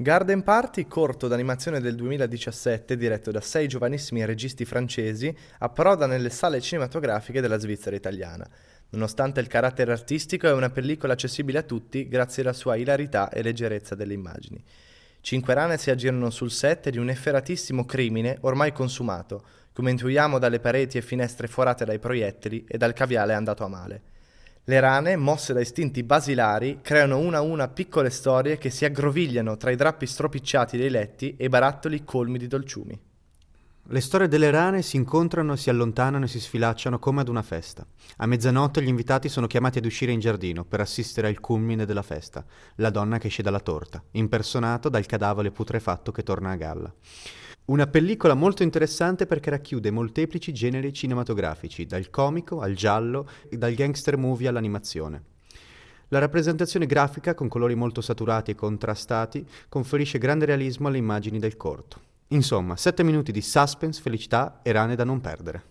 Garden Party, corto d'animazione del 2017 diretto da sei giovanissimi registi francesi, approda nelle sale cinematografiche della Svizzera italiana. Nonostante il carattere artistico è una pellicola accessibile a tutti grazie alla sua ilarità e leggerezza delle immagini. Cinque rane si aggirano sul set di un efferatissimo crimine ormai consumato, come intuiamo dalle pareti e finestre forate dai proiettili e dal caviale andato a male. Le rane, mosse da istinti basilari, creano una a una piccole storie che si aggrovigliano tra i drappi stropicciati dei letti e i barattoli colmi di dolciumi. Le storie delle rane si incontrano, si allontanano e si sfilacciano come ad una festa. A mezzanotte gli invitati sono chiamati ad uscire in giardino per assistere al culmine della festa, la donna che esce dalla torta, impersonato dal cadavere putrefatto che torna a galla. Una pellicola molto interessante perché racchiude molteplici generi cinematografici, dal comico al giallo e dal gangster movie all'animazione. La rappresentazione grafica, con colori molto saturati e contrastati, conferisce grande realismo alle immagini del corto. Insomma, 7 minuti di suspense, felicità e rane da non perdere.